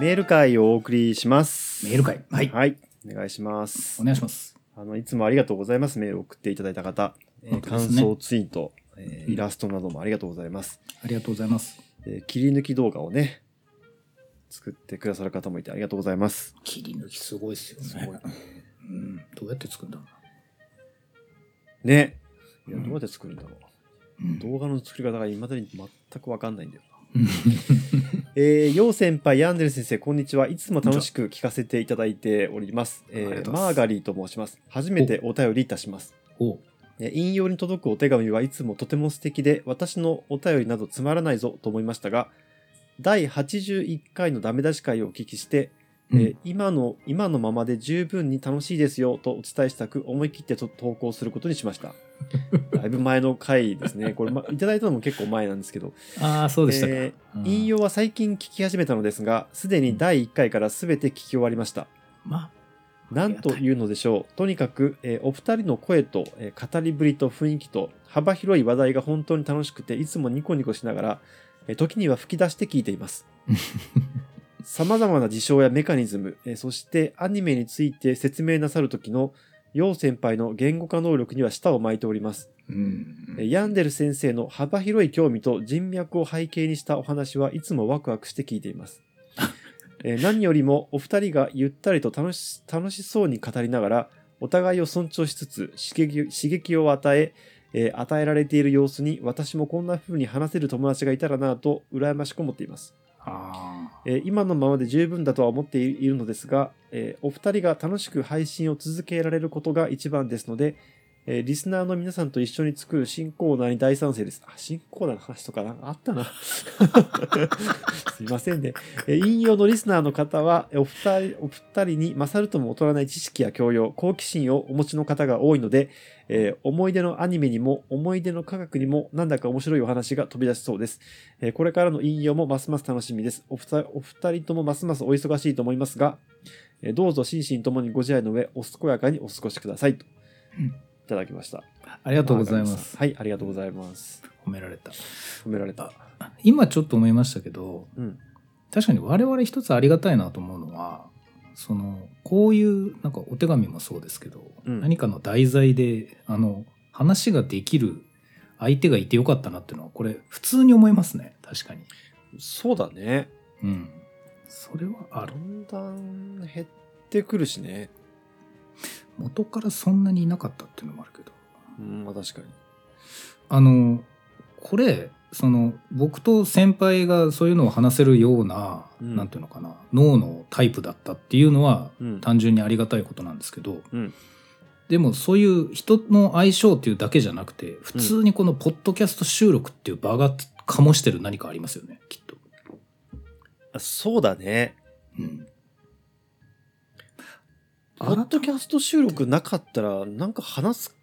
メール会をお送りします。メール会。はい。はい。お願いしますお。願いします。あの、いつもありがとうございます。メールを送っていただいた方、えー感本当ですね想ツイート、えーうんイラストなどもありがとうございます。ありがとうございます。えー切り抜き動画をね、作ってくださる方もいてありがとうございます。切り抜きすごいですよね。すごいうん。どうやって作るんだろね。いや、うんどうやって作るんだろう。う。うん動画の作り方が未だに全くわかんないんだよ えー、よう先輩、ヤンデル先生、こんにちは。いつも楽しく聞かせていただいております。えーマーガリーと申します。初めてお便りいたします。引用に届くお手紙はいつもとても素敵で、私のお便りなどつまらないぞと思いましたが、第81回のダメ出し会をお聞きして、えー今の、今のままで十分に楽しいですよとお伝えしたく思い切ってと投稿することにしました。だいぶ前の回ですね。これ、ま、いただいたのも結構前なんですけど、ああ、そうでしたか。えーうん引用は最近聞き始めたのですが、すでに第1回から全て聞き終わりました。まなんというのでしょう。とにかく、えーお二人の声と、えー語りぶりと雰囲気と幅広い話題が本当に楽しくて、いつもニコニコしながら、えー時には吹き出して聞いています。様々な事象やメカニズム、えーそしてアニメについて説明なさる時の、陽先輩の言語化能力には舌を巻いております。あ、うんえーヤンデル先生の幅広い興味と人脈を背景にしたお話はいつもワクワクして聞いています。えー何よりもお二人がゆったりと楽し楽しそうに語りながらお互いを尊重しつつ刺激刺激を与ええー与えられている様子に私もこんな風に話せる友達がいたらなぁと羨ましく思っています。えー今のままで十分だとは思っているのですが、えーお二人が楽しく配信を続けられることが一番ですので、えーリスナーの皆さんと一緒に作る新コーナーに大賛成です。あ、新コーナーの話とかなんかあったな。すいませんね。えー引用のリスナーの方は、お二人、お二人に勝るとも劣らない知識や教養、好奇心をお持ちの方が多いので、えー思い出のアニメにも、思い出の科学にも、なんだか面白いお話が飛び出しそうです。えーこれからの引用もますます楽しみです。お二お二人ともますますお忙しいと思いますが、えーどうぞ心身ともにご自愛の上、お健やかにお過ごしください。とうんいただきました。あ、ありがとうございます。はい、ありがとうございます。褒められた。褒められた。今ちょっと思いましたけど、うん。確かに我々一つありがたいなと思うのは、その、こういう、なんかお手紙もそうですけど、うん何かの題材で、あの、話ができる相手がいてよかったなっていうのは、これ、普通に思いますね。確かに。そうだね。うん。それはあるだ。んだん減ってくるしね。元からそんなにいなかったっていうのもあるけど。うん、まあ確かに。あの、これ、その、僕と先輩がそういうのを話せるような、うんなんていうのかな、脳のタイプだったっていうのは、うん。単純にありがたいことなんですけど、うんでもそういう人の相性っていうだけじゃなくて普通にこのポッドキャスト収録っていう場が醸してる何かありますよねきっと。あそうだね。うん、ポッドキャスト収録なかったら、なんか話す、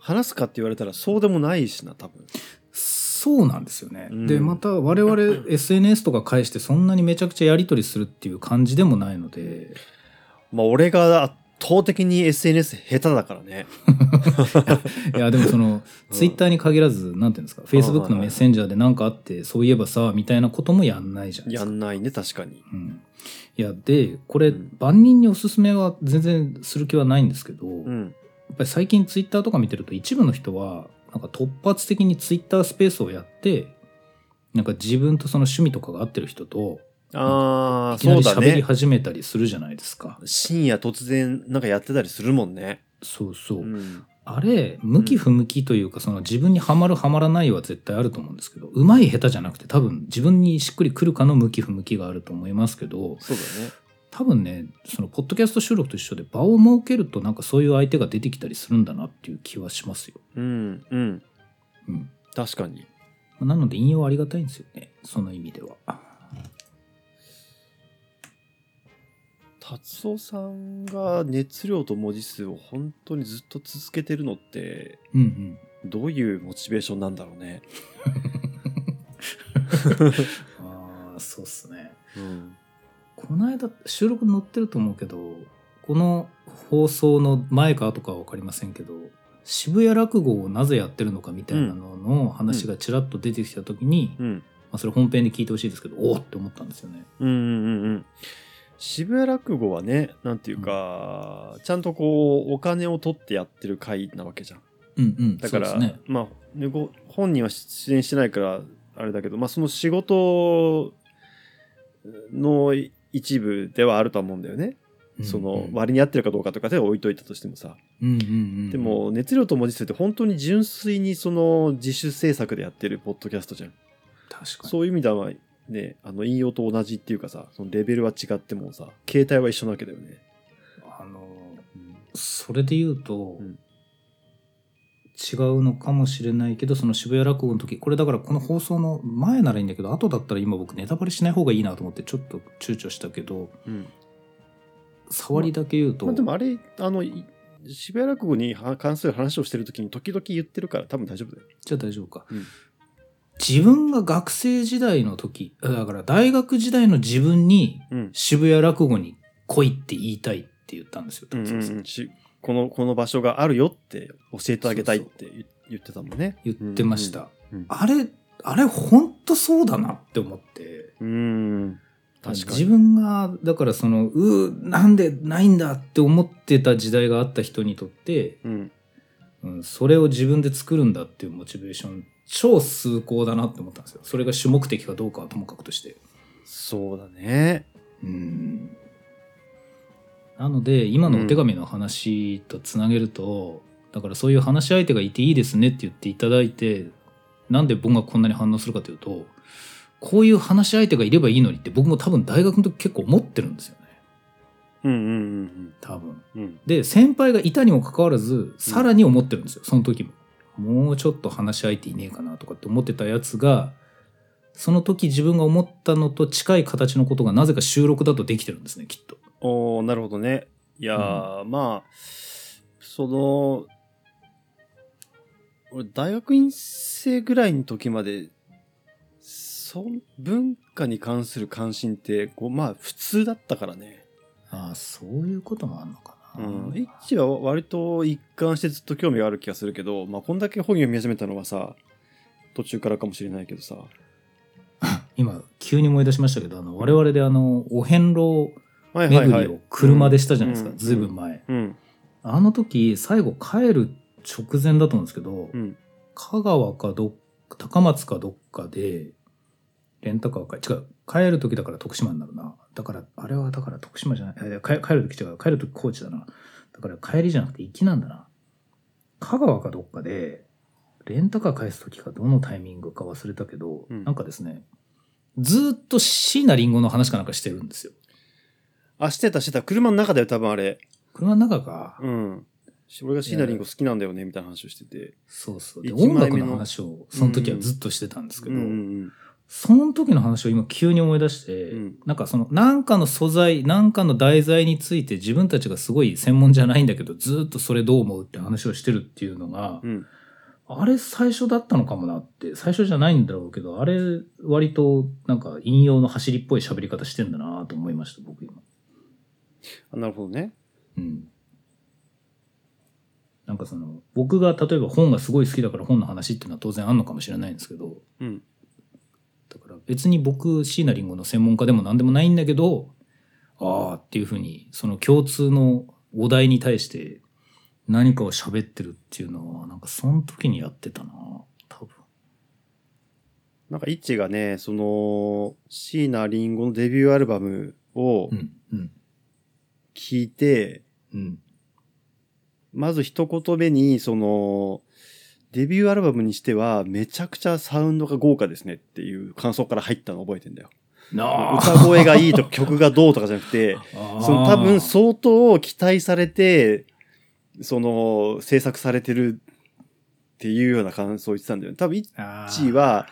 話すかって言われたらそうでもないしな、多分。そうなんですよね。うんでまた我々 SNS とか返してそんなにめちゃくちゃやり取りするっていう感じでもないのでまあ俺が圧倒的に SNS 下手だからね。いやでもそのうんツイッターに限らずなんていうんですか？Facebook のメッセンジャーで何かあってそういえばさみたいなこともやんないじゃないですか。やんないね、確かに。うん、いやでこれうん万人におすすめは全然する気はないんですけど、うん。やっぱり最近ツイッターとか見てると一部の人はなんか突発的にツイッタースペースをやってなんか自分とその趣味とかが合ってる人とああ、そうだね。喋り始めたりするじゃないですか。深夜突然なんかやってたりするもんね。そうそう。うん。あれ向き不向きというかその自分にはまるはまらないは絶対あると思うんですけどうまい下手じゃなくて多分自分にしっくりくるかの向き不向きがあると思いますけどそうだね。多分ねそのポッドキャスト収録と一緒で場を設けるとなんかそういう相手が出てきたりするんだなっていう気はしますよ。うん、うん。うん確かに。なので引用ありがたいんですよね。その意味では。達夫さんが熱量と文字数を本当にずっと続けてるのって、うんうん。どういうモチベーションなんだろうね。ああ、そうっすね。うん。この間収録載ってると思うけど、この放送の前か後かは分かりませんけど、渋谷落語をなぜやってるのかみたいなのの話がちらっと出てきた時に、うん。あ、それ本編で聞いてほしいですけどおおって思ったんですよね。うんうんうんうん。渋谷落語はね、なんていうか、ちゃんとこう、お金を取ってやってる会なわけじゃん。うんうん、だから、ね。まあ、本人は出演してないから、あれだけど、まあ、その仕事の一部ではあるとは思うんだよね。その、割に合ってるかどうかとかでは置いといたとしてもさ。うんうんうん、でも、熱量と文字数って本当に純粋にその自主制作でやってるポッドキャストじゃん。確かにそういう意味では、ね、あの、引用と同じっていうかさ、そのレベルは違ってもさ、形態は一緒なわけだよね。あのそれで言うと、うん違うのかもしれないけどその渋谷落語の時これだからこの放送の前ならいいんだけど後だったら今僕ネタバレしない方がいいなと思ってちょっと躊躇したけどうん。触りだけ言うと、まあでもあれ、あの、い渋谷落語に関する話をしてるときに時々言ってるから多分大丈夫だよ。じゃあ大丈夫か、うん自分が学生時代の時だから大学時代の自分にうん。渋谷落語に来いって言いたいって言ったんですよ、うんうん達夫さんうんしこの、この場所があるよって教えてあげたいって言言ってたもんね。言ってました、うん。あれあれ本当そうだなって思ってうん。うん確かに。自分がだからそのうーなんでないんだって思ってた時代があった人にとって、うん。うん、それを自分で作るんだっていうモチベーション超崇高だなって思ったんですよ。それが主目的かどうかはともかくとして。そうだね。うん。なので今のお手紙の話とつなげると、だからそういう話し相手がいていいですねって言っていただいてなんで僕がこんなに反応するかというとこういう話し相手がいればいいのにって僕も多分大学の時結構思ってるんですよねうんうんうん多分うん。うん。で先輩がいたにもかかわらずさらに思ってるんですよ、その時ももうちょっと話し相手いねえかなとかって思ってたやつがその時自分が思ったのと近い形のことがなぜか収録だとできてるんですねきっとおーなるほどね。いやー、まあ、その、俺、大学院生ぐらいの時まで、そ文化に関する関心って、こう、まあ、普通だったからね。ああそういうこともあるのかうな、ん。一致は割と一貫してずっと興味がある気がするけど、まあ、こんだけ本読み始めたのはさ、途中からかもしれないけどさ。今急に思い出しましたけどあの我々であのお遍路はい巡りを車でしたじゃないですか、うんずいぶん前、うん。あの時最後帰る直前だと思うんですけど、うん。香川かどっ高松かどっかでレンタカーか違う帰る時だから徳島になるな。だからあれはだから徳島じゃない。いや帰帰る時違う。帰る時高知だな。だから帰りじゃなくて行きなんだな。香川かどっかでレンタカー返す時かどのタイミングか忘れたけど、うん。なんかですねずーっと椎名林檎の話かなんかしてるんですよ。あ、してたしてた。車の中だよ、多分あれ。車の中か、うん。俺がシーナリンゴ好きなんだよね、みたいな話をしてて。そうそう。で一音楽の話をその時はずっとしてたんですけど、うんうんその時の話を今急に思い出して、うんなんかその何かの素材何かの題材について自分たちがすごい専門じゃないんだけどずっとそれどう思うって話をしてるっていうのが、うん。あれ最初だったのかもなって最初じゃないんだろうけどあれ割となんか引用の走りっぽい喋り方してんだなと思いました僕今。あなるほどね。うんなんかその僕が例えば本がすごい好きだから本の話っていうのは当然あんのかもしれないんですけどうん。だから別に僕椎名林檎の専門家でも何でもないんだけどああっていうふうにその共通のお題に対して何かを喋ってるっていうのはなんかその時にやってたな多分。なんか、イッチがね、その、椎名林檎のデビューアルバムをうんうん。聞いて、うん。まず一言目に、その、デビューアルバムにしては、めちゃくちゃサウンドが豪華ですねっていう感想から入ったの覚えてんだよ。な歌声がいいとか曲がどうとかじゃなくて、その多分相当期待されて、その制作されてるっていうような感想を言ってたんだよね。多分イッチは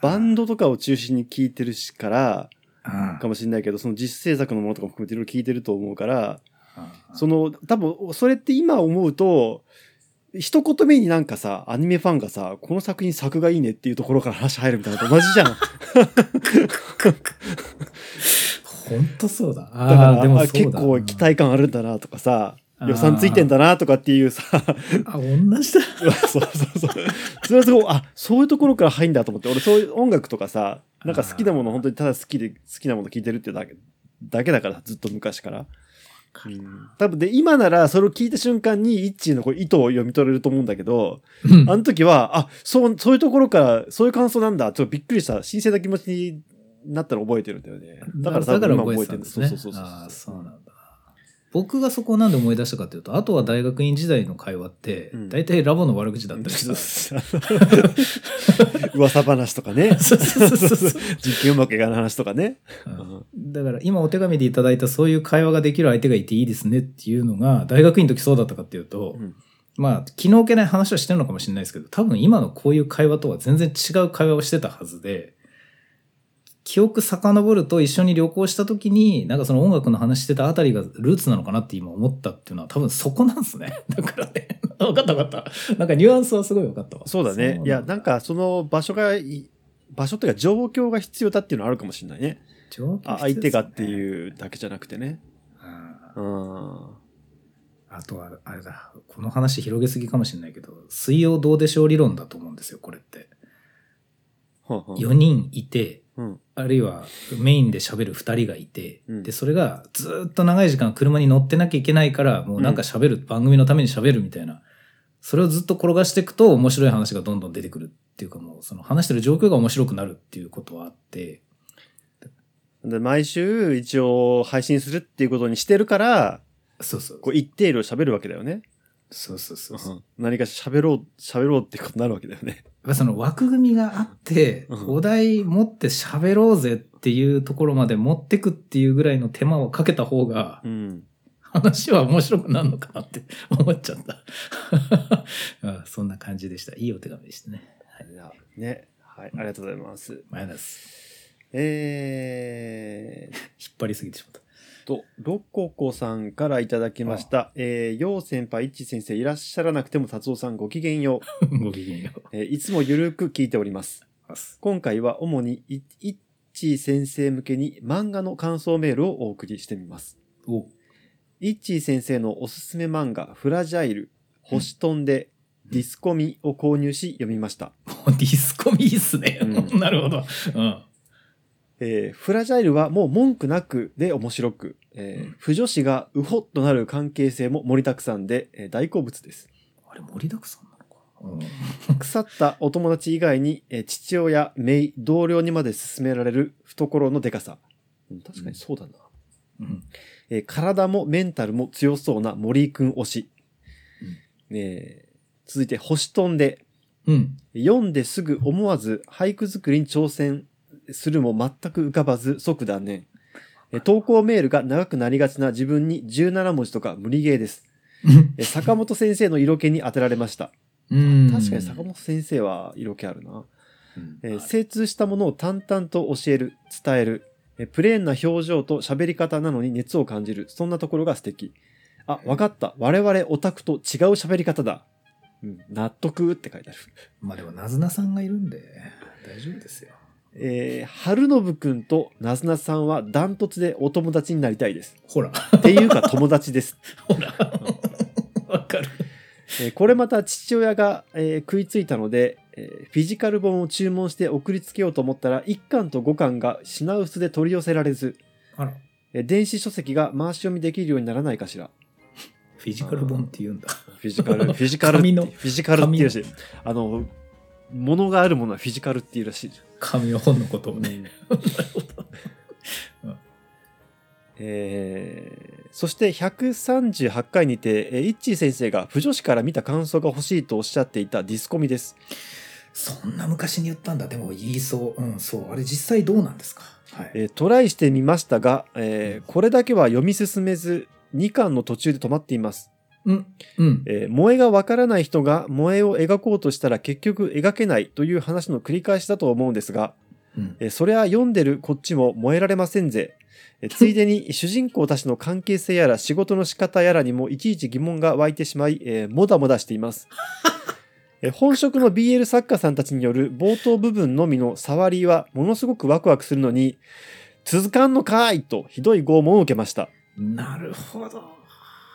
バンドとかを中心に聴いてるしからかもしれないけど、その実制作のものとかも含めていろいろ聴いてると思うから、その多分それって今思うと、一言目になんかさ、アニメファンがさ、この作品作がいいねっていうところから話入るみたいなのと同じじゃん。本当そうだ だからでも結構期待感あるんだなとかさ、予算ついてんだなとかっていうさ、あ、同じだ。そうそうそう。それはすごい、あ、そういうところから入んだと思って、俺そういう音楽とかさ、なんか好きなもの本当にただ好きで、好きなもの聞いてるってだけ、だけだから、ずっと昔から。うん、多分で、今ならそれを聞いた瞬間に、イッチーのこう意図を読み取れると思うんだけど、うんあの時は、あ、そう、そういうところから、そういう感想なんだ。ちょっとびっくりした。新鮮な気持ちになったの覚えてるんだよね。だから多分今覚えてるんだ。そうそうそうそう。ああ、そうなんだ。僕がそこをなんで思い出したかというと、あとは大学院時代の会話ってうん、大体ラボの悪口だったりした。噂話とかね。実験うまくいかない話とかね。うん。だから今お手紙でいただいたそういう会話ができる相手がいていいですねっていうのが大学院の時そうだったかっていうと、うん。まあ気の置けない話はしてるのかもしれないですけど多分今のこういう会話とは全然違う会話をしてたはずで記憶遡ると一緒に旅行した時になんかその音楽の話してたあたりがルーツなのかなって今思ったっていうのは多分そこなんですね だからね分かった分かったなんかニュアンスはすごい分かったわそうだね。いや、なんかその場所がい、場所というか状況が必要だっていうのはあるかもしれないね。状況あ相手がってう、いうだけじゃなくてね。うんうん。あとは、あれだ、この話広げすぎかもしれないけど、水曜どうでしょう理論だと思うんですよ、これって。はんはん4人いて、うん。あるいはメインで喋る2人がいて、うんで、それがずーっと長い時間車に乗ってなきゃいけないから、もうなんか喋る、番組のために喋るみたいな。それをずっと転がしていくと面白い話がどんどん出てくるっていうかもう、その話してる状況が面白くなるっていうことはあって、で毎週一応配信するっていうことにしてるから、そうそう。こう一定量喋るわけだよね。そうそうそうそう。何か喋ろう、喋ろうってことになるわけだよね。やっぱその枠組みがあって、うんお題持って喋ろうぜっていうところまで持ってくっていうぐらいの手間をかけた方がうん。話は面白くなるのかなって 思っちゃった。あ そんな感じでした。いいお手紙でしたね。はい。ね。はい。ありがとうございます。マイナス。えー、引っ張りすぎてしまった。と、ロココさんからいただきました。えー、よう先輩、いち先生いらっしゃらなくても達夫さんごきげんよう。ごきげんよう。えーいつもゆるく聞いております。今回は主にいいっちー先生向けに漫画の感想メールをお送りしてみます。おいっちー先生のおすすめ漫画、フラジャイル、星飛んで、ディスコミを購入し読みました。ディスコミいいっすね。うん なるほど。うん。えーフラジャイルはもう文句なくで面白く、えーうん不女子がうほっとなる関係性も盛りだくさんで、えー大好物です。あれ盛りだくさんなのか。うん。腐ったお友達以外に、えー父親、姪、同僚にまで勧められる懐のデカさ。うん確かにそうだな。うん。えー体もメンタルも強そうな森井くん推し。えー続いて、星飛んで、うん。読んですぐ思わず俳句作りに挑戦するも全く浮かばず即断念。えー投稿メールが長くなりがちな自分に17文字とか無理ゲーです。えー坂本先生の色気に当てられました。うん。確かに坂本先生は色気あるな。うんえー精通したものを淡々と教える、伝える、えープレーンな表情と喋り方なのに熱を感じる、そんなところが素敵。あ、わかった。我々オタクと違う喋り方だ。うん、納得って書いてある。まあでも、なずなさんがいるんで、大丈夫ですよ。えー、春信くんとなずなさんはダントツでお友達になりたいです。ほら。っていうか友達です。ほら。わかる。えーこれまた父親が、えー食いついたので、えーフィジカル本を注文して送りつけようと思ったら1巻と5巻が品薄で取り寄せられず、あら。えー電子書籍が回し読みできるようにならないかしら。フィジカル本って言うんだ。フィジカル、フィジカル紙のフィジカルっていうらしい。あの、物があるものはフィジカルっていうらしい。紙の本のことをね。えーそして138回にて、えーイッチー先生が不女子から見た感想が欲しいとおっしゃっていたディスコミです。そんな昔に言ったんだ。でも言いそう。うん、そう。あれ実際どうなんですか？はい。えートライしてみましたが、えーこれだけは読み進めず、2巻の途中で止まっています。うん。うん。えー萌えがわからない人が萌えを描こうとしたら結局描けないという話の繰り返しだと思うんですが、うん。えーそれは読んでるこっちも燃えられませんぜ。えー ついでに主人公たちの関係性やら仕事の仕方やらにもいちいち疑問が湧いてしまい、えーもだもだしています。えー本職の BL 作家さんたちによる冒頭部分のみの触りはものすごくワクワクするのに、続かんのかいとひどい拷問を受けました。なるほど。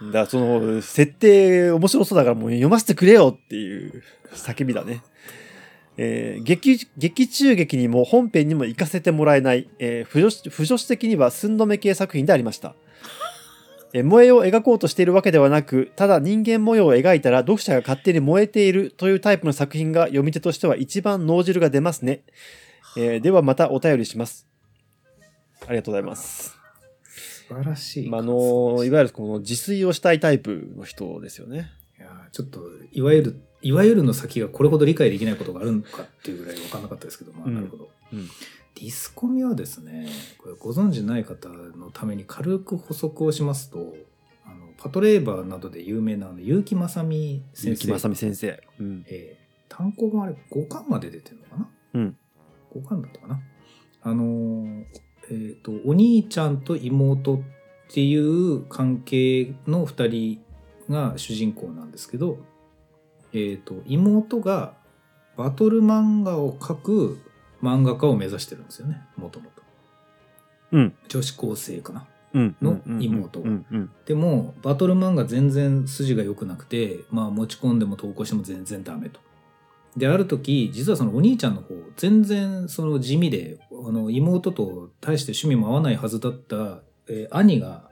だその、設定面白そうだからもう読ませてくれよっていう叫びだね。えー劇、劇中劇にも本編にも行かせてもらえない、えー、不女子不女子的には寸止め系作品でありました。え萌えを描こうとしているわけではなく、ただ人間模様を描いたら読者が勝手に燃えているというタイプの作品が読み手としては一番脳汁が出ますね。えーではまたお便りします。ありがとうございます。素晴らしい。まあ、あの、いわゆるこの自炊をしたいタイプの人ですよね。いやーちょっといわゆるいわゆるの先がこれほど理解できないことがあるのかっていうぐらい分かんなかったですけどまあうんなるほど、うんディスコミはですねこれご存知ない方のために軽く補足をしますとあのパトレーバーなどで有名なあの結城正美先生結城正美先生。うん。えー単行本あれ5巻まで出てるのかな？うん。5巻だったかな？あのーえっ、とお兄ちゃんと妹っていう関係の2人が主人公なんですけど、えっ、と妹がバトル漫画を描く漫画家を目指してるんですよねもともとうん。女子高生かな？うん。の妹。でもバトル漫画全然筋が良くなくて、まあ、持ち込んでも投稿しても全然ダメと。である時実はそのお兄ちゃんの方全然その地味であの妹と大して趣味も合わないはずだった、えー兄が、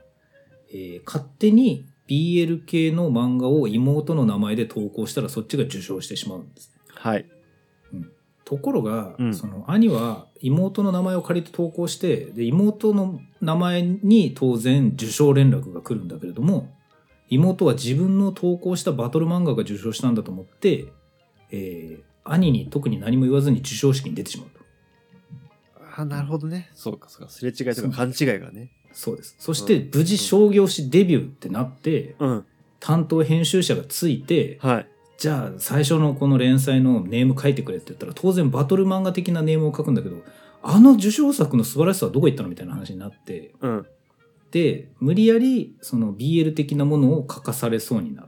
えー勝手に BL 系の漫画を妹の名前で投稿したらそっちが受賞してしまうんですね。はい。ところが、うんその兄は妹の名前を借りて投稿してで妹の名前に当然受賞連絡が来るんだけれども妹は自分の投稿したバトル漫画が受賞したんだと思って、えー兄に特に何も言わずに授賞式に出てしまうとあ、なるほどね。そうか、そうか。すれ違いとか勘違いがね。そうですそして無事商業誌デビューってなって、うん。担当編集者がついてはい。じゃあ最初のこの連載のネーム書いてくれって言ったら当然バトル漫画的なネームを書くんだけどあの受賞作の素晴らしさはどこ行ったのみたいな話になってうん。で無理やりその BL 的なものを書かされそうになる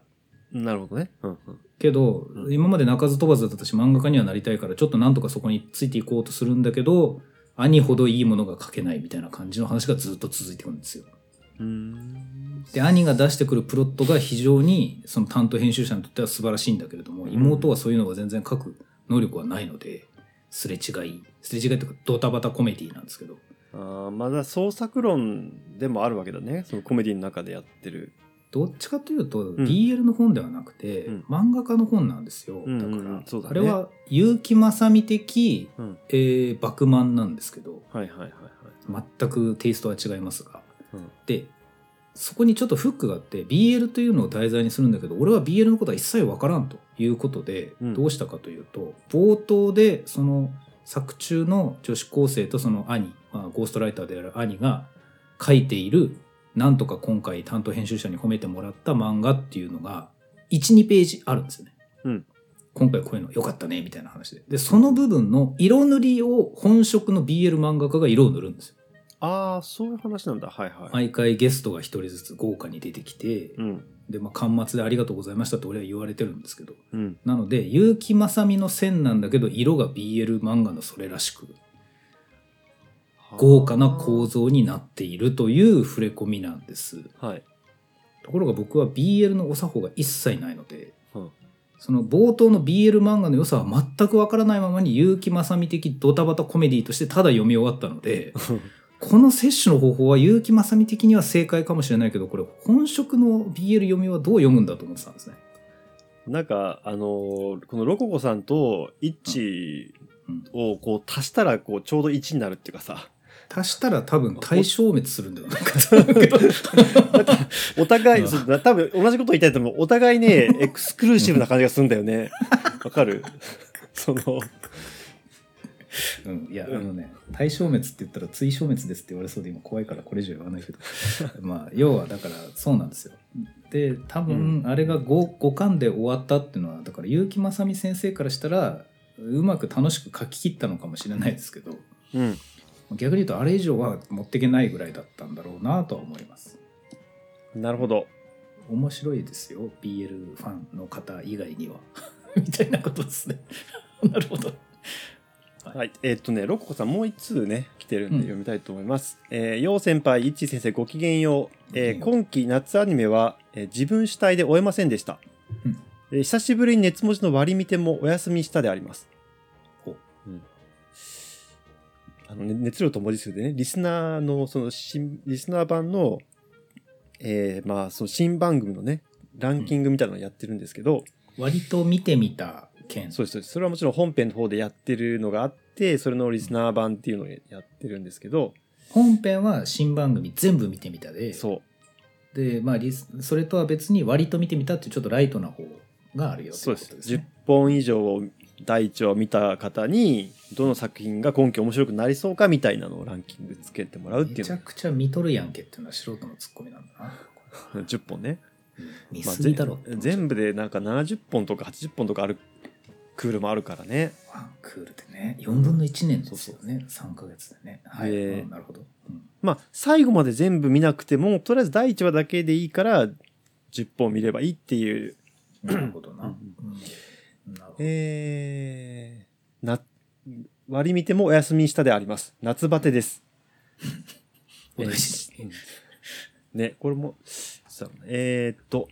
なるほどね。うん。うん。けど、うん今まで鳴かず飛ばずだったし漫画家にはなりたいからちょっとなんとかそこについていこうとするんだけど兄ほどいいものが書けないみたいな感じの話がずっと続いてくるんですよ。うーん。で兄が出してくるプロットが非常にその担当編集者にとっては素晴らしいんだけれども妹はそういうのが全然書く能力はないのですれ違いすれ違いというかドタバタコメディなんですけどあーまだ創作論でもあるわけだね。そのコメディの中でやってる。どっちかというとん。BL の本ではなくて、うん。漫画家の本なんですよ、だから、あれは結城正美的、うん。えー、バクマンなんですけどはいはいはいはい。全くテイストは違いますが。うん。でそこにちょっとフックがあって BL というのを題材にするんだけど俺は BL のことは一切わからんということで、うん。どうしたかというと冒頭でその作中の女子高生とその兄、まあ、ゴーストライターである兄が書いているなんとか今回担当編集者に褒めてもらった漫画っていうのが12ページあるんですよね。うん今回こういうの良かったねみたいな話ででその部分の色塗りを本職の BL 漫画家が色を塗るんですよ。ああ、そういう話なんだ。はいはい。毎回ゲストが一人ずつ豪華に出てきて、うん。で、まあ、端末でありがとうございましたって俺は言われてるんですけど。うん。なので、結城正美の線なんだけど、色が BL 漫画のそれらしく、豪華な構造になっているという触れ込みなんです。はい。ところが僕は BL のお作法が一切ないので、うんその冒頭の BL 漫画の良さは全くわからないままに結城正美的ドタバタコメディとしてただ読み終わったので、この摂取の方法は結城正美的には正解かもしれないけど、これ本職の BL 読みはどう読むんだと思ってたんですね。なんか、あのーこのロココさんとイッチをこう足したらこうちょうど1になるっていうかさ、足したら多分対消滅するんだよ。お互い、多分同じこと言いたいと思う。お互いね、エクスクルーシブな感じがするんだよね。わかる？その、うん、いや、うんあのね、対消滅って言ったら追消滅ですって言われそうで今怖いからこれ以上言わないけど。まあ、要はだからそうなんですよ。で、多分あれが 5, 5巻で終わったっていうのは、だから結城正美先生からしたら、うまく楽しく書き切ったのかもしれないですけど、うん。逆に言うとあれ以上は持っていけないぐらいだったんだろうなとは思います。なるほど。面白いですよ BL ファンの方以外には みたいなことですね なるほどはい。はい。えーっとね、ロココさんもう一通ね、来てるんでうん読みたいと思います。えー、よう先輩、いっちー先生、ごきげんよう。えー今期夏アニメは、えー自分主体で終えませんでした。うんえー久しぶりに熱文字の割り見てもお休みしたであります。あのね、熱量と文字数でね、リスナーの、その新、リスナー版の、えーまあ、その新番組のね、ランキングみたいなのをやってるんですけど、割と見てみた件。そうですそうです。それはもちろん本編の方でやってるのがあって、それのリスナー版っていうのをやってるんですけど、本編は新番組全部見てみたで、そう。で、まあリス、それとは別に割と見てみたっていうちょっとライトな方があるよそうです。10ってことね。本以上を第1話を見た方に、どの作品が今期面白くなりそうかみたいなのをランキングつけてもらうってめちゃいうのくちゃ見とるやんけっていうのは素人のツッコミなんだな。10本ね。見まあすぎだろ、ぜ全部でなんか70本とか80本とかあるクールもあるからね。ワンクールでね、4分の1年ですよね、3ヶ月でね。はい、でうんなるほど。うんまあ、最後まで全部見なくても、とりあえず第1話だけでいいから、10本見ればいいっていう。なるほどな。ううんえー、な、割り見てもお休みしたであります。夏バテです。お大事にうんね、これも、えーっと、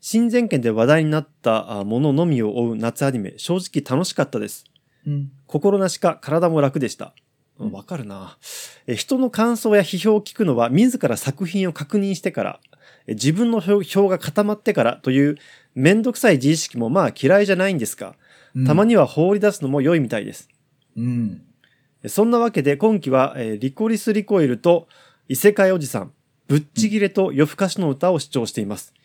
新前県で話題になったあもののみを追う夏アニメ、正直楽しかったです。うん心なしか体も楽でした。ううんかるな。え人の感想や批評を聞くのは自ら作品を確認してから、え自分の評評が固まってからというめんどくさい自意識もまあ嫌いじゃないんですが、たまには放り出すのも良いみたいです。うん。そんなわけで今期は、えーリコリス・リコイルと異世界おじさん、ぶっちぎれと夜更かしの歌を視聴しています。うん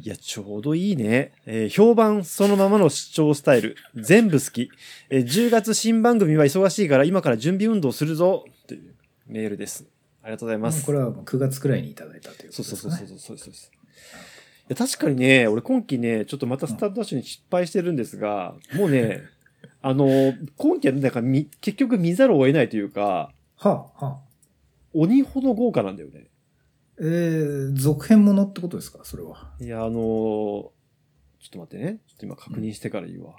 いや、ちょうどいいね。えー評判そのままの視聴スタイル。全部好き。えー10月新番組は忙しいから今から準備運動するぞ。というメールです。ありがとうございます。これはもう9月くらいにいただいたということそうですね。そうそうそうそうそうです。いや確かにね、俺今期ね、ちょっとまたスタートダッシュに失敗してるんですが、もうね、あの、今期はなんかみ結局見ざるを得ないというか、はあ、はあ。鬼ほど豪華なんだよね。えー、続編ものってことですか？それは。いや、あのーちょっと待ってね。ちょっと今確認してから言うわ。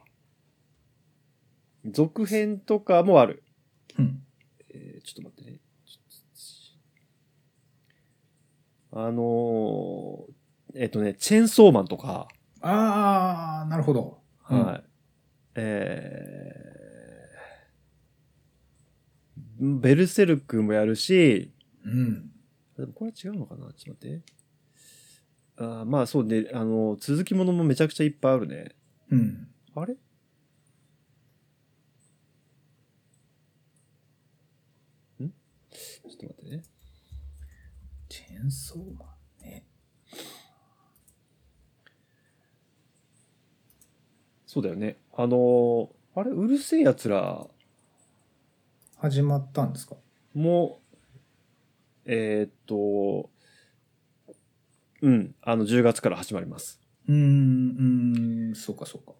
続編とかもある。うん。えーちょっと待ってね。あのーえっ、とね、チェーンソーマンとか、ああ、なるほど。はい。えーベルセルクもやるし、うん。でもこれ違うのかな？ちょっと待って。あーまあそうね、あの、続きものもめちゃくちゃいっぱいあるね。うん。あれ？ん？ちょっと待ってね。チェーンソーマンね。そうだよね。あの、あれうるせえ奴ら始まったんですか？も、えーっと、うん、あの、10月から始まります。うーん、うーん、そうかそうか。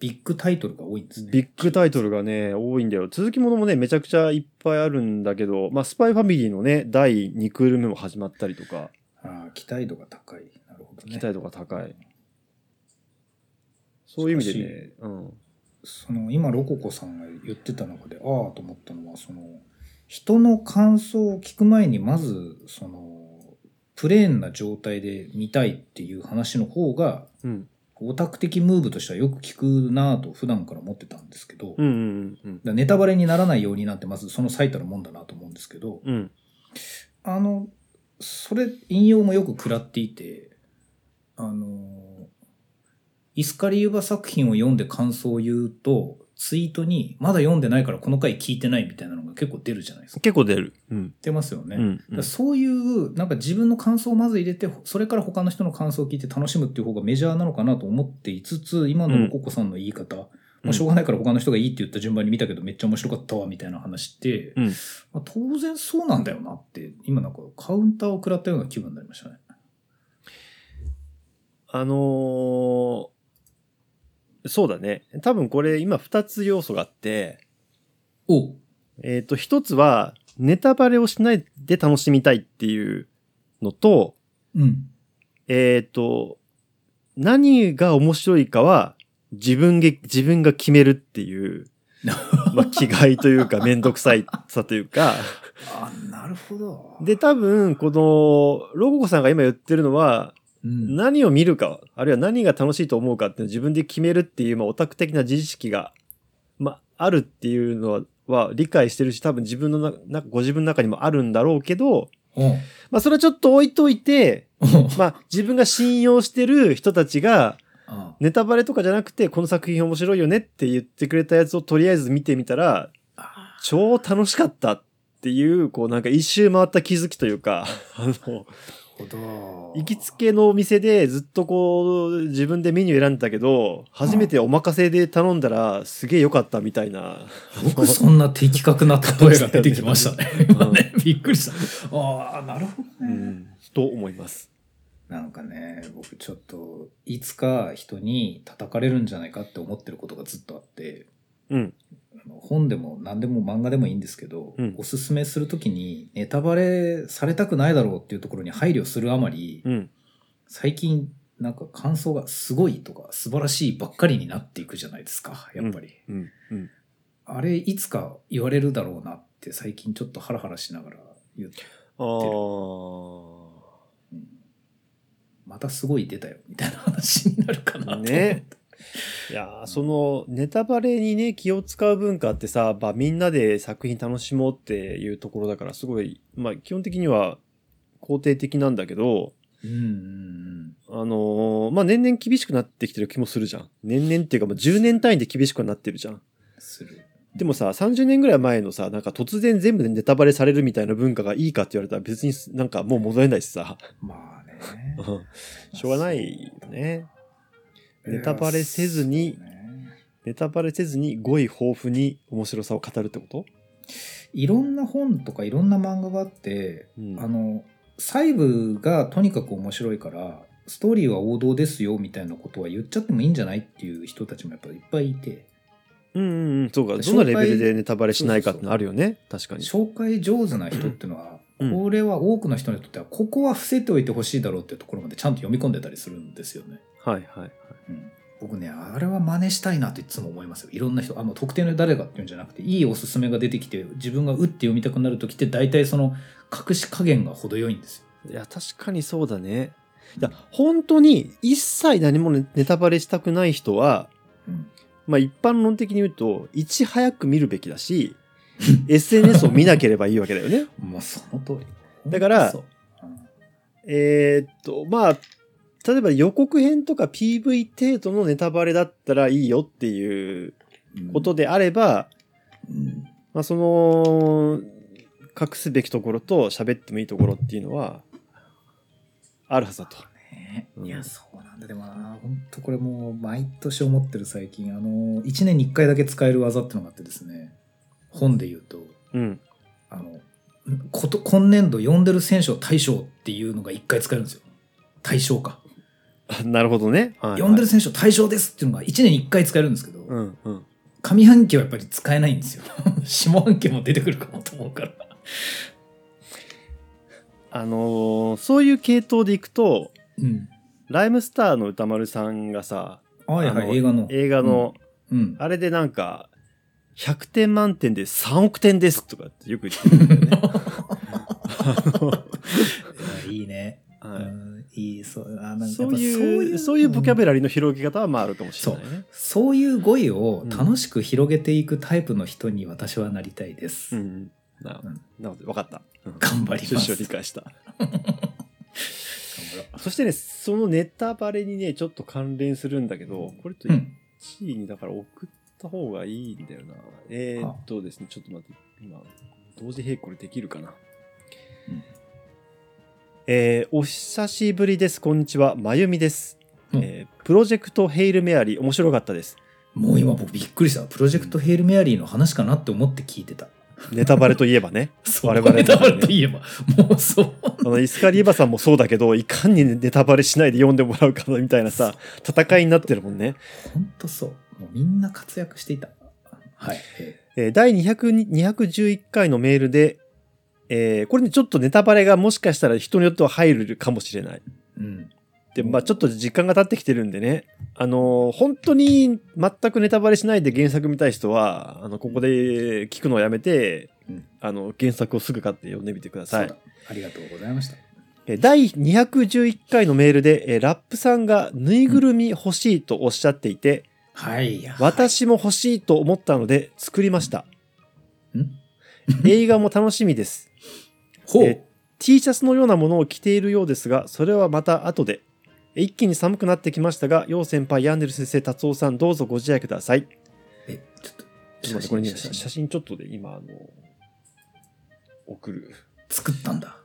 ビッグタイトルが多いんですね。ビッグタイトルがね、多いんだよ。続きものもね、めちゃくちゃいっぱいあるんだけど、まあ、スパイファミリーのね、第2クール目も始まったりとか、ああ、期待度が高い。なるほどね。期待度が高い。そういう意味でね、うん。その今ロココさんが言ってた中でああと思ったのはその人の感想を聞く前にまずそのプレーンな状態で見たいっていう話の方がうん。オタク的ムーブとしてはよく聞くなぁと普段から思ってたんですけど、だかうんうんうんらネタバレにならないようになんてまずその最たるもんだなと思うんですけどうん。うん。あのそれ引用もよく食らっていてあのイスカリユバ作品を読んで感想を言うとツイートにまだ読んでないからこの回聞いてないみたいなのが結構出るじゃないですか。結構出る。うん。出ますよね。うんだからそういうなんか自分の感想をまず入れてそれから他の人の感想を聞いて楽しむっていう方がメジャーなのかなと思っていつつ今のロココさんの言い方、もうしょうがないから他の人がいいって言った順番に見たけどめっちゃ面白かったわみたいな話って、うん。まあ、当然そうなんだよなって今なんかカウンターを食らったような気分になりましたね。あのーそうだね。多分これ今2つ要素があって、おえっ、と、一つは、ネタバレをしないで楽しみたいっていうのと、うん。えっ、と、何が面白いかは自分で、自分が決めるっていう、まあ、気概というか、めんどくさいさというか、あ、なるほど。で、多分、この、ロゴコさんが今言ってるのは、うん、何を見るか、あるいは何が楽しいと思うかって自分で決めるっていう、まあ、オタク的な自意識が、まあ、あるっていうのは、は理解してるし、多分自分のな、なご自分の中にもあるんだろうけど、うん。まあ、それはちょっと置いといて、うんまあ、自分が信用してる人たちが、あネタバレとかじゃなくて、この作品面白いよねって言ってくれたやつをとりあえず見てみたら、あ超楽しかったっていう、こうなんか一周回った気づきというか、あの、ほど。行きつけのお店でずっとこう自分でメニュー選んでたけど、初めてお任せで頼んだらすげえ良かったみたいな。よくそんな的確な例えが 出てきましたね。今ね、びっくりした。ああ、なるほどね。うん、と思います。なんかね、僕ちょっと、いつか人に叩かれるんじゃないかって思ってることがずっとあって、うん。あの本でも何でも漫画でもいいんですけど、うんおすすめするときにネタバレされたくないだろうっていうところに配慮するあまり、うん。最近なんか感想がすごいとか素晴らしいばっかりになっていくじゃないですか、やっぱり。うん。うん。あれいつか言われるだろうなって最近ちょっとハラハラしながら言って、ああ。うんまたすごい出たよみたいな話になるかなと思ってねいやーそのネタバレにね気を使う文化ってさ、まあ、みんなで作品楽しもうっていうところだからすごい、まあ、基本的には肯定的なんだけど、うんうんあのーまあ、年々厳しくなってきてる気もするじゃん。年々っていうかもう10年単位で厳しくなってるじゃん。する。でもさ、30年ぐらい前のさ、なんか突然全部でネタバレされるみたいな文化がいいかって言われたら別になんかもう戻れないしさ。まあね。しょうがないよね。ネタバレせずにねネタバレせずに語彙豊富に面白さを語るってこと？いろんな本とかいろんな漫画があって、うんあの細部がとにかく面白いからストーリーは王道ですよみたいなことは言っちゃってもいいんじゃないっていう人たちもやっぱりいっぱいいてうんうんうん、そうか。どのレベルでネタバレしないかってのあるよね。確かに。紹介上手な人っていうのは、うんこれは多くの人にとってはここは伏せておいてほしいだろうっていうところまでちゃんと読み込んでたりするんですよね。はいはいはい。うん僕ねあれは真似したいなっていつも思いますよいろんな人あの特定の誰かっていうんじゃなくていいおすすめが出てきて自分がうって読みたくなる時って大体その隠し加減が程よいんですよ。いや、確かにそうだね。いや、本当に一切何もネネタバレしたくない人は、うんまあ一般論的に言うと、いち早く見るべきだし、SNS を見なければいいわけだよね。もうその通り。だからえーっと、まあ、例えば予告編とか PV 程度のネタバレだったらいいよっていうことであれば、うん。まあその、隠すべきところと喋ってもいいところっていうのは、あるはずだと。ね。うん。いやそうなんだ。でもな本当これもう毎年思ってる最近。あの1年に1回だけ使える技っていうのがあってですね本で言うとうん。あのこと今年度読んでる選手を大賞っていうのが1回使えるんですよ。大賞か、なるほどね。はいはい。読んでる選手を大賞ですっていうのが1年に1回使えるんですけど、うんうん。上半期はやっぱり使えないんですよ。下半期も出てくるかもと思うから。あのーそういう系統でいくと、うん。ライムスターの歌丸さんがさ、はいあのはい映画の。映画の、うん。あれでなんか、100点満点で3億点ですとかってよく言ってるんだよね。いやいいね、はいうんいいそうあなんかそういう、そういうボキャブララリーの広げ方はまああるかもしれないね。そういう語彙を楽しく広げていくタイプの人に私はなりたいです、うんうん。なるほど。うんなるほど。わかった。うん頑張ります理解した。そしてね、そのネタバレにね、ちょっと関連するんだけど、これとうん1位にだから送った方がいいんだよな。えー、っとですね、ちょっと待って、今、同時並行でできるかな。うんえーお久しぶりです。こんにちは。まゆみです。うんえープロジェクトヘイルメアリー、面白かったです。もう今僕びっくりしたプロジェクトヘイルメアリーの話かなって思って聞いてたネタバレといえばね。そう我々ネタバレといえばもうそうあの、イスカリエバさんもそうだけど、いかにネタバレしないで読んでもらうかみたいなさ、戦いになってるもんね。本当そうもうみんな活躍していた。はい、ええー第200 211回のメールで、えーこれね、ちょっとネタバレがもしかしたら人によっては入るかもしれない。ーうん。で、まあちょっと時間が経ってきてるんでね、あの、本当に全くネタバレしないで原作見たい人は、あの、ここで聞くのをやめて、うん。あの、原作をすぐ買って読んでみてください。ありがとうございました。え第211回のメールで、えラップさんがぬいぐるみ欲しいとおっしゃっていて、はい。私も欲しいと思ったので作りました。ん映画も楽しみです。ほう。え T シャツのようなものを着ているようですが、それはまた後で。え一気に寒くなってきましたが、陽先輩、ヤンデル先生、達夫さん、どうぞご自愛ください。え、ちょっと、ちょっとこれね、写真ちょっとで今、あの、送る。作ったんだ。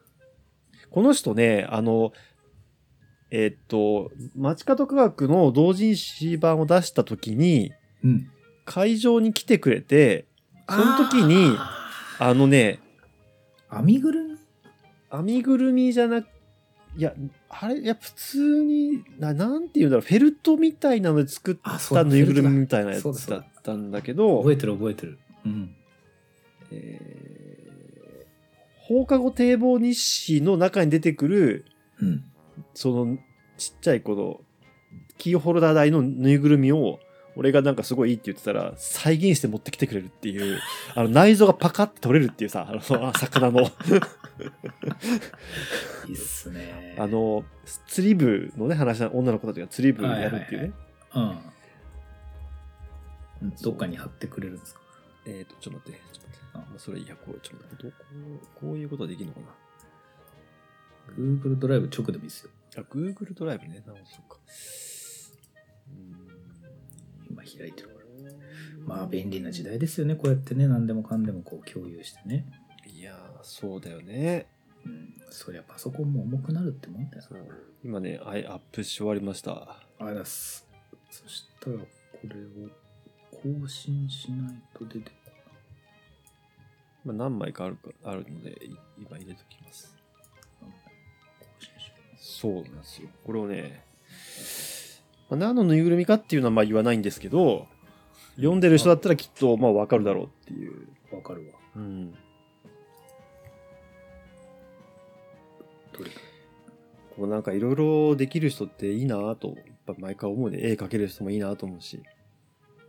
この人ね、あの、えーっと、街角科学の同人誌版を出した時に、うん。会場に来てくれて、その時に、あのね、編みぐるみ？編みぐるみじゃなく、いや、あれ、いや、普通に、ななんていうんだろう、フェルトみたいなので作ったぬいぐるみみたいなやつだったんだけど、覚えてる覚えてる。うん。えー放課後堤防日誌の中に出てくる、うん。その、ちっちゃいこの、キーホルダー台のぬいぐるみを、俺がなんかすごいいいって言ってたら、再現して持ってきてくれるっていう、あの内臓がパカッて取れるっていうさ、あの、あ魚の、いいっすね。あ、の、釣り部のね、話な、女の子たちが釣り部やるっていうね。うん。どっかに貼ってくれるんですか？えっ、と、ちょっと待って、ちょっと待って。あまあ、それいや、こう、ちょっと待って、こう、こういうことはできるのかな？?Google ドライブ直でもいいですよ。あ、Google ドライブね。なるほど、そうか。う今開いてるから。まあ便利な時代ですよね。こうやってね、何でもかんでもこう共有してね。いやー、そうだよね。うん。そりゃパソコンも重くなるってもんだよそう今ね、アイアップし終わりました。な。あります。そしたら、これを更新しないと出てこまあ、何枚かあるかあるので、い今入れときます。そうなんですよ。これをね、まあ、何のぬいぐるみかっていうのはまあ言わないんですけど、読んでる人だったらきっとまあわかるだろうっていう。わかるわ。うん。どれだ？こうなんかいろいろできる人っていいなぁと、やっぱ毎回思うね。絵描ける人もいいなと思うし。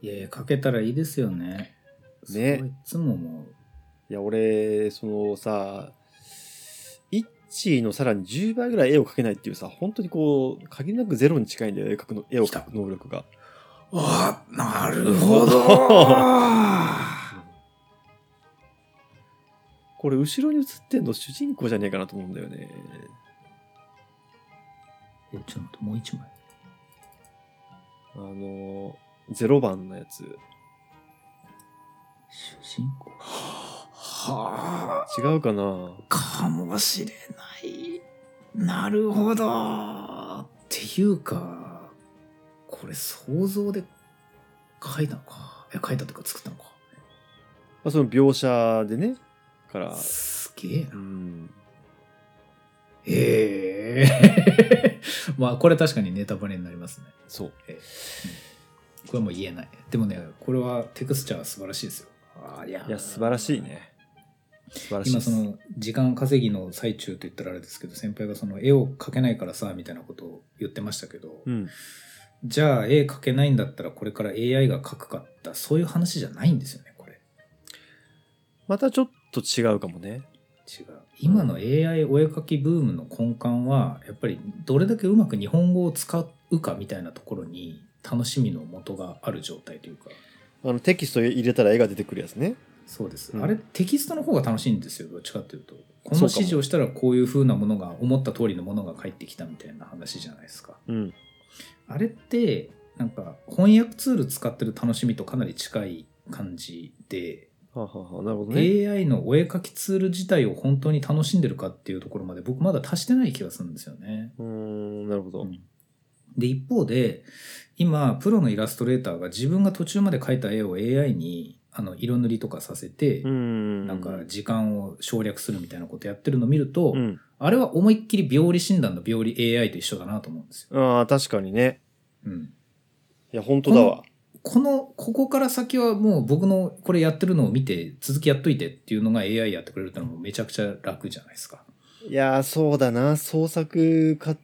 いやいや、かけたらいいですよね。ねいつも思う。いや、俺、そのさ、チーのさらに10倍ぐらい絵を描けないっていうさ、本当にこう、限りなくゼロに近いんだよ、絵描くの、絵を描く能力が。あ、なるほどど。これ、後ろに写ってんの主人公じゃねえかなと思うんだよね。え、ちょっともう一枚。あの、0番のやつ。主人公はあ、違うかなかもしれない。なるほど。っていうか、これ想像で書いたのか？え、書いたというか作ったのか。まあ、その描写でね、から、すげえなう。ん。へえ。まあ、これ確かにネタバレになりますね。そう。えーうんこれはもう言えない。でもね、これはテクスチャーは素晴らしいですよ。あーいやいや、素晴らしい。ね。今その時間稼ぎの最中と言ったらあれですけど先輩がその絵を描けないからさみたいなことを言ってましたけど、うん。じゃあ絵描けないんだったらこれから AI が描くかったそういう話じゃないんですよねこれまたちょっと違うかもね。違う今の AI お絵描きブームの根幹はやっぱりどれだけうまく日本語を使うかみたいなところに楽しみの元がある状態というかあの、テキスト入れたら絵が出てくるやつね。そうです、うんあれテキストの方が楽しいんですよどっちかっていうとこの指示をしたらこういう風なものが思った通りのものが返ってきたみたいな話じゃないですかうん。あれってなんか翻訳ツール使ってる楽しみとかなり近い感じで、はあ、はなるほどね。AI のお絵描きツール自体を本当に楽しんでるかっていうところまで僕まだ達してない気がするんですよね。うーん、なるほど。うんで一方で今プロのイラストレーターが自分が途中まで描いた絵を AI にあの色塗りとかさせて。なんか時間を省略するみたいなことやってるのを見ると、うん。あれは思いっきり病理診断の病理 AI と一緒だなと思うんですよ。ああ、確かにね。うんいや、本当だわ。この、ここから先はもう僕のこれやってるのを見て続きやっといてっていうのが AI やってくれるってのもめちゃくちゃ楽じゃないですか。いやー、そうだな。創作か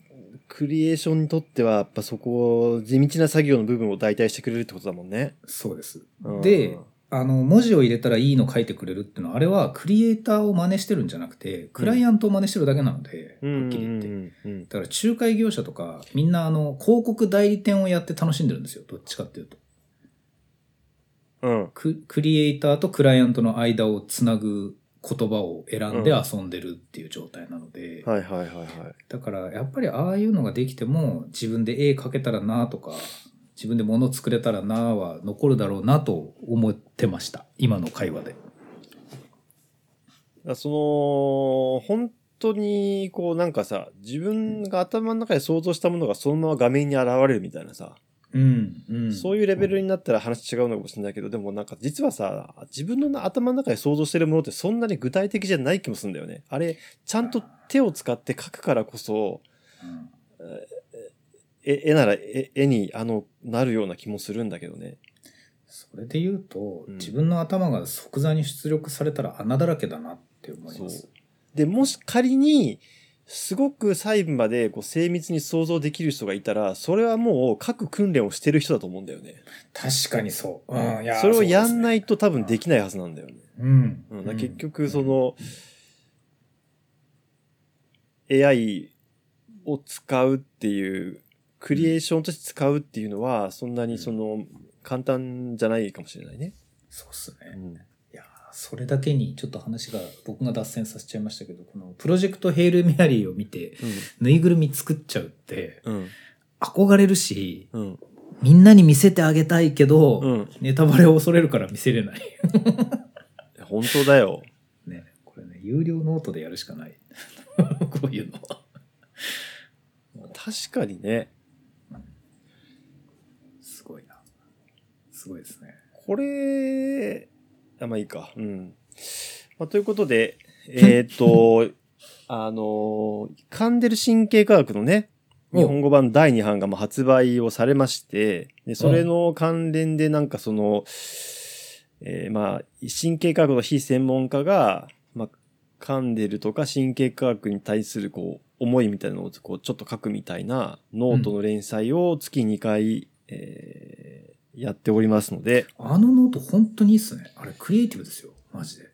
クリエーションにとっては、やっぱそこ、地道な作業の部分を代替してくれるってことだもんね。そうです。うんで、あの、文字を入れたらいいの書いてくれるっていうのは、あれはクリエイターを真似してるんじゃなくて、クライアントを真似してるだけなので、うん、はっきり言って。うんうんだから仲介業者とか、みんなあの、広告代理店をやって楽しんでるんですよ。どっちかっていうと。うん。ククリエイターとクライアントの間をつなぐ言葉を選んで遊んでるっていう状態なので、はいはいはいはい。だからやっぱりああいうのができても自分で絵描けたらなとか自分で物作れたらなは残るだろうなと思ってました今の会話で。その、本当に、こうなんかさ、自分が頭の中で想像したものがそのまま画面に現れるみたいなさ、うんうん、そういうレベルになったら話違うのかもしれないけど、でもなんか実はさ、自分の頭の中で想像してるものってそんなに具体的じゃない気もするんだよね。あれ、ちゃんと手を使って描くからこそ、うんえ絵なら絵絵にあの、なるような気もするんだけどね。それで言うと、うん自分の頭が即座に出力されたら穴だらけだなって思います。で、もし仮に、すごく細部までこう精密に想像できる人がいたら、それはもう各訓練をしてる人だと思うんだよね。確かにそう。うん、いやそれをやんないと。と多分できないはずなんだよね。うん。うん、だ結局その、AI を使うっていう、クリエーションとして使うっていうのは、そんなにその、簡単じゃないかもしれないね。そうっすね。うん。いやーそれだけにちょっと話が僕が脱線させちゃいましたけどこのプロジェクトヘイルメアリーを見てぬいぐるみ作っちゃうってうん。憧れるしうん。みんなに見せてあげたいけど、うん。ネタバレを恐れるから見せれない。本当だよ。ね、これね有料ノートでやるしかない こういうのは。確かにね。すごいな。すごいですね。これ、あ、まあいいか。うん。まあ、ということで、えっ、と、あの、カンデル神経科学のね、お日本語版第2版がまあ発売をされまして、でそれの関連でなんかその、えーまあ、神経科学の非専門家が、まあ、カンデルとか神経科学に対するこう、思いみたいなのをこうちょっと書くみたいなノートの連載を月2回、えーやっておりますので、あのノート本当にいいっすね。あれクリエイティブですよ。マジで。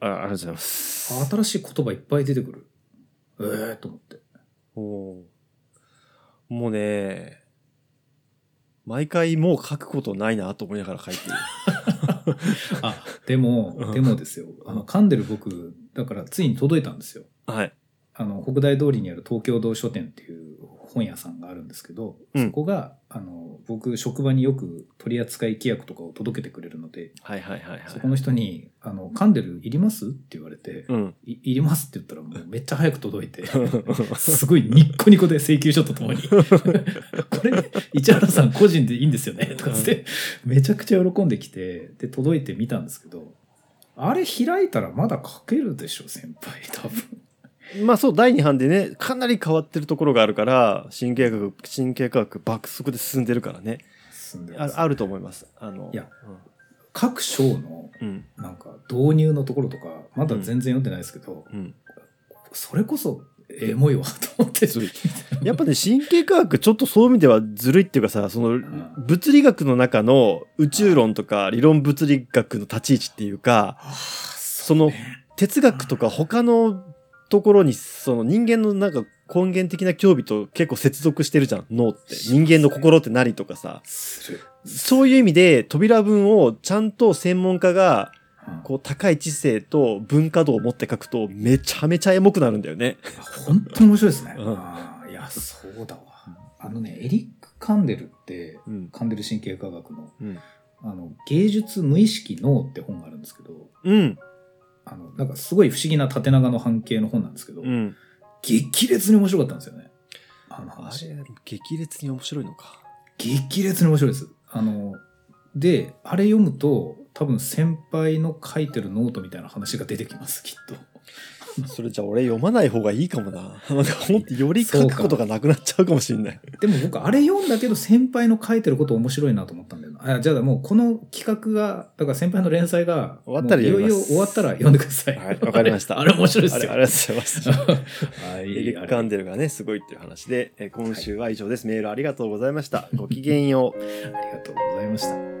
あありがとうございます。新しい言葉いっぱい出てくる。ええー、と思って。おーもうね、毎回もう書くことないなと思いながら書いてる。あ、でもう、んでもですよ。あの、噛んでる僕、だからついに届いたんですよ。はい。あの、北大通りにある東京堂書店っていう本屋さんがあるんですけど、うんそこが、あの、僕、職場によく取扱規約とかを届けてくれるので、はいはいはいはい。そこの人に、あの、噛んでるいります？って言われて、うん。いいります？って言ったらもうめっちゃ早く届いて、すごいニッコニコで請求書とともに、これ、市原さん個人でいいんですよね？とかつって、めちゃくちゃ喜んできて、で、届いてみたんですけど、あれ開いたらまだ書けるでしょ、先輩、多分。まあそう、第2版でね、かなり変わってるところがあるから、神経科学、神経科学爆速で進んでるからね。進んでますああると思います。あの、いや各章のうん。なんか導入のところとか、まだ全然読んでないですけど、うん。それこそエモいわと思って。ずるいやっぱね、神経科学、ちょっとそういう意味ではずるいっていうかさ、その、ん物理学の中の宇宙論とか理論物理学の立ち位置っていうか、その哲学とか他のところに、その人間のなんか根源的な興味と結構接続してるじゃん、脳って。人間の心って何とかさ。そういう意味で扉文をちゃんと専門家がうんこう高い知性と文化度を持って書くとめちゃめちゃエモくなるんだよね。本当に面白いですね。うんいや、そうだわ。あのね、エリック・カンデルって、うん。カンデル神経科学の、うん。あの、芸術無意識脳って本があるんですけど、うん。あの、なんかすごい不思議な縦長の半径の本なんですけど、うん。激烈に面白かったんですよね。あのあ話。れ、激烈に面白いのか。激烈に面白いです。あの、で、あれ読むと、多分先輩の書いてるノートみたいな話が出てきます、きっと。それじゃあ俺読まない方がいいかもな。なんかほんとより書くことがなくなっちゃうかもしれない。でも僕、あれ読んだけど、先輩の書いてること面白いなと思ったんだよな。あじゃあもうこの企画が、だから先輩の連載が、終わったらいよいよ終わったら読んでください。はいわかりました あれ面白いですよ。ありがとうございます。はい。エリック・カンデルがね、すごいっていう話で、えー今週は以上です。メールありがとうございました。ごきげんよう。ありがとうございました。